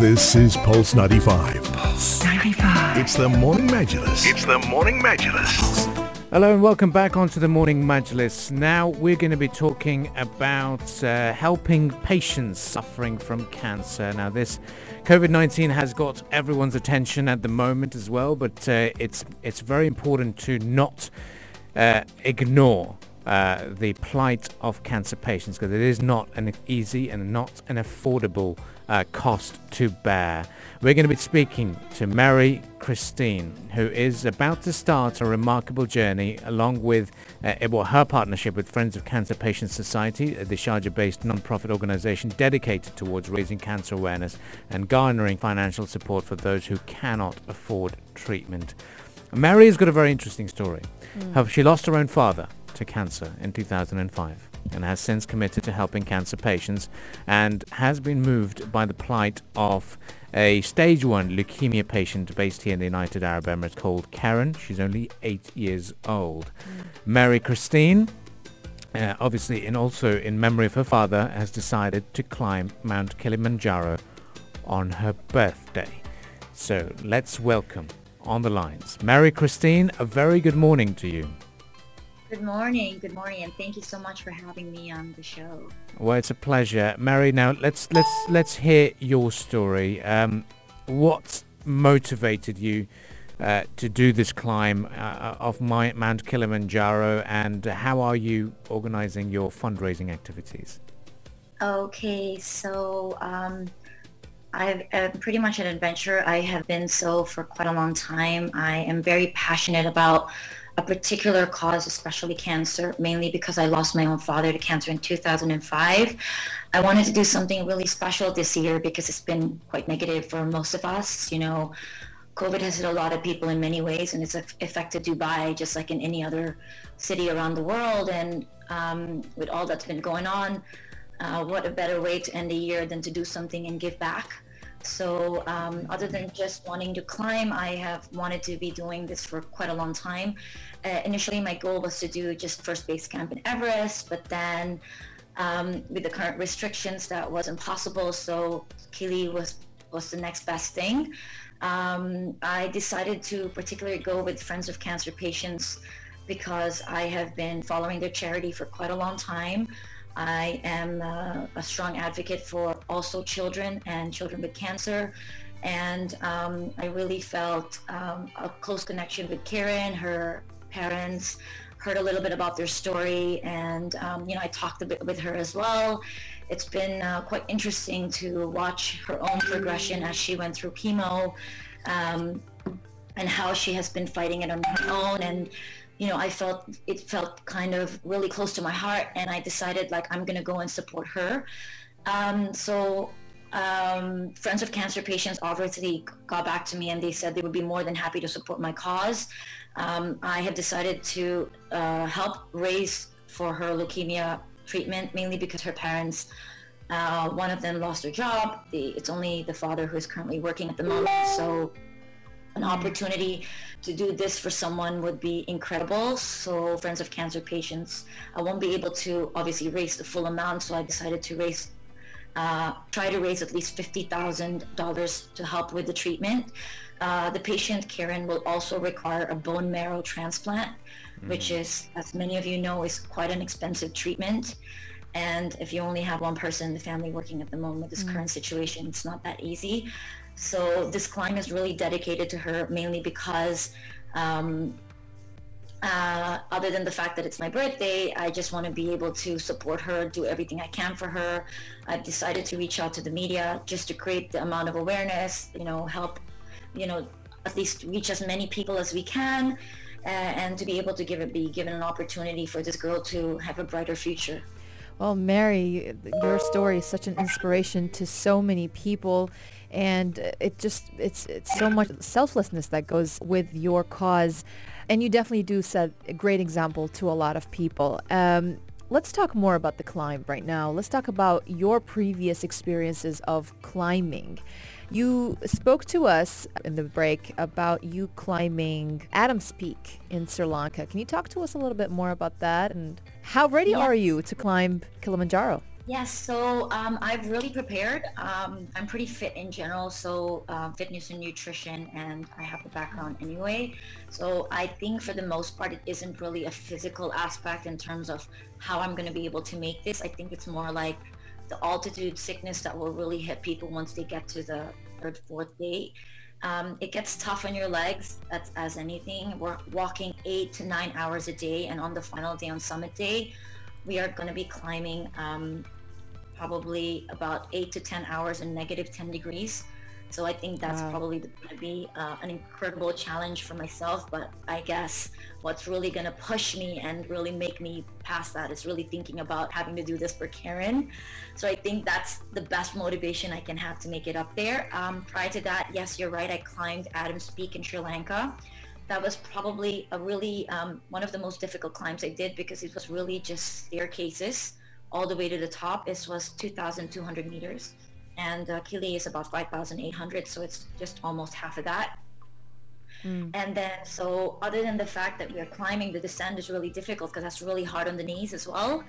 This is Pulse 95. Pulse 95. It's the Morning Majlis. It's the Morning Majlis. Hello and welcome back onto the Morning Majlis. Now we're going to be talking about uh, helping patients suffering from cancer. Now this COVID-19 has got everyone's attention at the moment as well, but uh, it's it's very important to not uh, ignore uh, the plight of cancer patients because it is not an easy and not an affordable uh, cost to bear. We're going to be speaking to Mary Christine, who is about to start a remarkable journey along with uh, well, her partnership with Friends of Cancer Patients Society, the Sharjah-based non-profit organization dedicated towards raising cancer awareness and garnering financial support for those who cannot afford treatment. Mary has got a very interesting story. Mm. She lost her own father to cancer in 2005 and has since committed to helping cancer patients and has been moved by the plight of a stage 1 leukemia patient based here in the United Arab Emirates called Karen. She's only 8 years old. Mm. Mary Christine, uh, obviously and also in memory of her father, has decided to climb Mount Kilimanjaro on her birthday. So let's welcome on the lines. Mary Christine, a very good morning to you. Good morning, good morning, and thank you so much for having me on the show. Well, it's a pleasure, Mary. Now let's let's let's hear your story. Um, what motivated you uh, to do this climb uh, of my, Mount Kilimanjaro, and how are you organizing your fundraising activities? Okay, so um, I'm pretty much an adventurer. I have been so for quite a long time. I am very passionate about a particular cause, especially cancer, mainly because I lost my own father to cancer in 2005. I wanted to do something really special this year because it's been quite negative for most of us. You know, COVID has hit a lot of people in many ways, and it's affected Dubai just like in any other city around the world. And um, with all that's been going on, uh, what a better way to end the year than to do something and give back. So um, other than just wanting to climb, I have wanted to be doing this for quite a long time. Uh, initially, my goal was to do just first base camp in Everest, but then um, with the current restrictions, that wasn't possible. So Kili was was the next best thing. Um, I decided to particularly go with Friends of Cancer Patients because I have been following their charity for quite a long time. I am uh, a strong advocate for also children and children with cancer. And um, I really felt um, a close connection with Karen, her parents, heard a little bit about their story. And, um, you know, I talked a bit with her as well. It's been uh, quite interesting to watch her own progression as she went through chemo um, and how she has been fighting it on her own. And you know, I felt it felt kind of really close to my heart, and I decided like I'm gonna go and support her. Um, so um, Friends of Cancer Patients obviously got back to me and they said they would be more than happy to support my cause. Um, I have decided to uh, help raise for her leukemia treatment, mainly because her parents, uh, one of them lost their job. The, it's only the father who is currently working at the moment. So an opportunity to do this for someone would be incredible. So Friends of Cancer Patients, I won't be able to obviously raise the full amount, so I decided to raise, uh, try to raise at least $50,000 to help with the treatment. Uh, the patient, Karen, will also require a bone marrow transplant, mm. which is, as many of you know, is quite an expensive treatment. And if you only have one person in the family working at the moment, with this mm. current situation, it's not that easy. So this climb is really dedicated to her mainly because um, uh, other than the fact that it's my birthday, I just want to be able to support her, do everything I can for her. I've decided to reach out to the media just to create the amount of awareness, you know, help, you know, at least reach as many people as we can, and to be able to give it, be given an opportunity for this girl to have a brighter future. Well, Mary, your story is such an inspiration to so many people and it just it's it's so much selflessness that goes with your cause. And you definitely do set a great example to a lot of people. Um, let's talk more about the climb right now. Let's talk about your previous experiences of climbing you spoke to us in the break about you climbing Adams Peak in Sri Lanka. Can you talk to us a little bit more about that and how ready yeah. are you to climb Kilimanjaro? Yes, so um, I've really prepared. Um, I'm pretty fit in general, so uh, fitness and nutrition, and I have the background anyway. So I think for the most part, it isn't really a physical aspect in terms of how I'm going to be able to make this. I think it's more like the altitude sickness that will really hit people once they get to the third, fourth day. Um, it gets tough on your legs as, as anything. We're walking eight to nine hours a day, and on the final day on summit day, we are going to be climbing um, probably about eight to 10 hours in negative 10 degrees. So I think that's wow. probably going to be uh, an incredible challenge for myself. But I guess what's really going to push me and really make me pass that is really thinking about having to do this for Karen. So I think that's the best motivation I can have to make it up there. Um, prior to that, yes, you're right. I climbed Adams Peak in Sri Lanka. That was probably a really um, one of the most difficult climbs I did because it was really just staircases all the way to the top. It was 2,200 meters and uh, Kili is about 5,800, so it's just almost half of that. Mm. And then, so other than the fact that we are climbing, the descent is really difficult because that's really hard on the knees as well.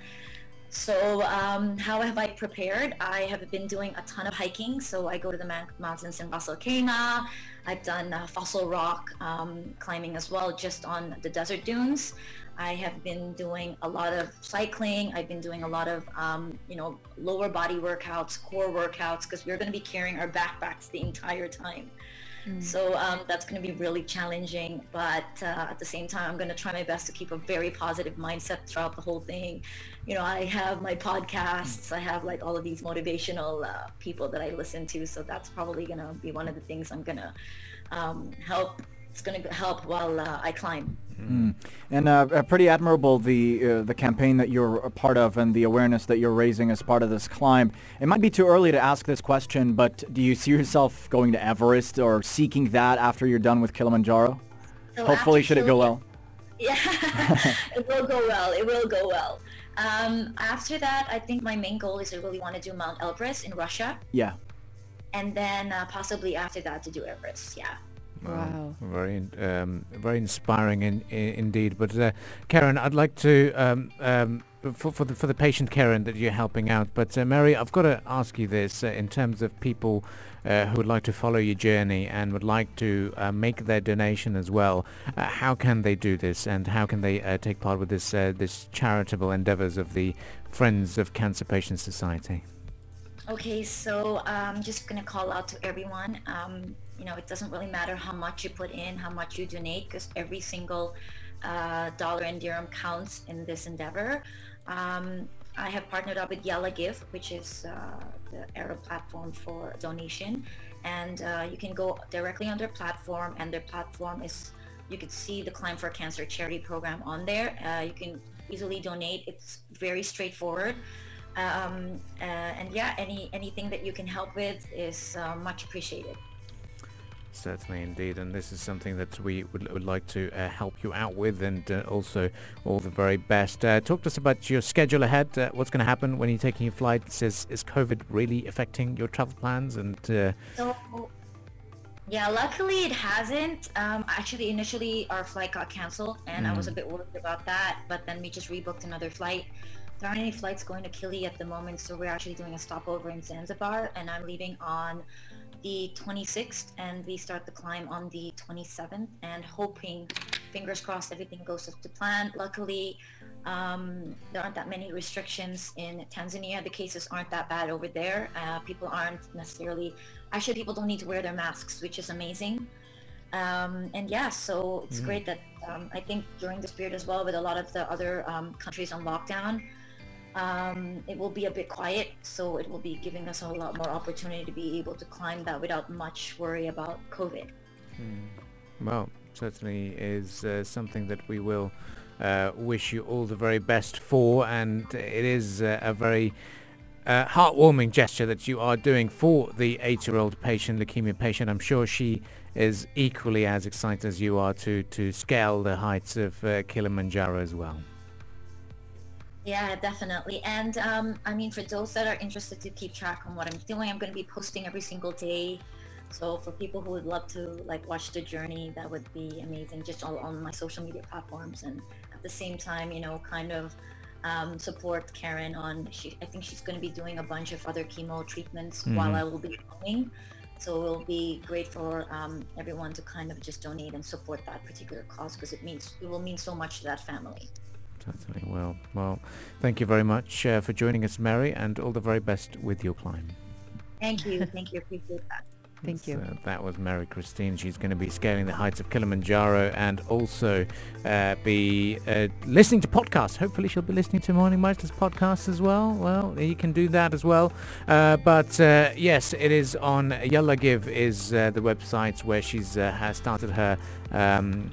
So um, how have I prepared? I have been doing a ton of hiking. So I go to the mountains in Ras Al Khaimah. I've done uh, fossil rock um, climbing as well, just on the desert dunes. I have been doing a lot of cycling. I've been doing a lot of, um, you know, lower body workouts, core workouts, because we're going to be carrying our backpacks the entire time. Mm. So um, that's going to be really challenging. But uh, at the same time, I'm going to try my best to keep a very positive mindset throughout the whole thing. You know, I have my podcasts. I have like all of these motivational uh, people that I listen to. So that's probably going to be one of the things I'm going to um, help it's going to help while uh, I climb. Mm. And uh, uh, pretty admirable the uh, the campaign that you're a part of and the awareness that you're raising as part of this climb. It might be too early to ask this question, but do you see yourself going to Everest or seeking that after you're done with Kilimanjaro? So Hopefully, should it go well? Yeah, it will go well. It will go well. Um, after that, I think my main goal is I really want to do Mount Elbrus in Russia. Yeah. And then uh, possibly after that to do Everest. Yeah. Wow. very, um, very inspiring in, in, indeed. But uh, Karen, I'd like to, um, um, for, for, the, for the patient Karen that you're helping out, but uh, Mary, I've got to ask you this uh, in terms of people uh, who would like to follow your journey and would like to uh, make their donation as well. Uh, how can they do this and how can they take part with this, this charitable endeavors of the Friends of Cancer Patients Society? Okay, so I'm um, just to call out to everyone. Um, you know, it doesn't really matter how much you put in, how much you donate, because every single uh, dollar and dirham counts in this endeavor. Um, I have partnered up with Yalla Give, which is uh, the Arab platform for donation. And uh, you can go directly on their platform, and their platform is, you can see the Climb for Cancer charity program on there. Uh, you can easily donate. It's very straightforward. Um, uh, and yeah, any anything that you can help with is uh, much appreciated. Certainly, indeed, and this is something that we would, would like to uh, help you out with, and uh, also all the very best. Uh, talk to us about your schedule ahead. Uh, what's going to happen when you're taking your flights? Is is COVID really affecting your travel plans? And so, yeah, luckily it hasn't. Um, actually, initially our flight got canceled, and mm. I was a mm. bit worried about that. But then we just rebooked another flight. There aren't any flights going to Kili at the moment, so we're actually doing a stopover in Zanzibar, and I'm leaving on the 26th and we start the climb on the 27th and hoping fingers crossed everything goes to plan. Luckily um, there aren't that many restrictions in tanzania. The cases aren't that bad over there. Uh, people aren't necessarily actually people don't need to wear their masks which is amazing. Um, and yeah so it's mm. great that um, i think during this period as well with a lot of the other um, countries on lockdown um, it will be a bit quiet, so it will be giving us a lot more opportunity to be able to climb that without much worry about COVID. Mm. Well, certainly is uh, something that we will uh, wish you all the very best for, and it is uh, a very uh, heartwarming gesture that you are doing for the eight-year-old patient, leukemia patient. I'm sure she is equally as excited as you are to to scale the heights of uh, Kilimanjaro as well. Yeah, definitely. And um, I mean, for those that are interested to keep track on what I'm doing, I'm going to be posting every single day. So for people who would love to like watch the journey, that would be amazing. Just all on my social media platforms, and at the same time, you know, kind of um, support Karen on. She, I think she's going to be doing a bunch of other chemo treatments Mhm. while I will be going. So it will be great for um, everyone to kind of just donate and support that particular cause because it means it will mean so much to that family. Certainly will. Well, thank you very much uh, for joining us, Mary, and all the very best with your climb. Thank you, thank you, appreciate that. Thank you. So that was Mary Christine. She's going to be scaling the heights of Kilimanjaro and also uh, be uh, listening to podcasts. Hopefully she'll be listening to Morning Majlis podcasts as well. Well, you can do that as well. Uh, but uh, yes, it is on Yalla Give is uh, the website where she's uh, has started her um,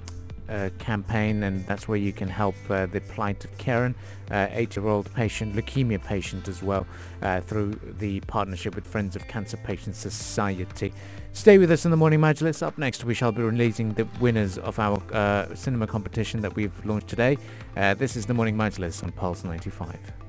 uh, campaign and that's where you can help uh, the plight of Karen, uh, 80-year-old patient, leukemia patient as well, uh, through the partnership with Friends of Cancer Patients Society. Stay with us in the Morning Majlis. Up next we shall be releasing the winners of our uh, cinema competition that we've launched today. Uh, this is the Morning Majlis on Pulse 95.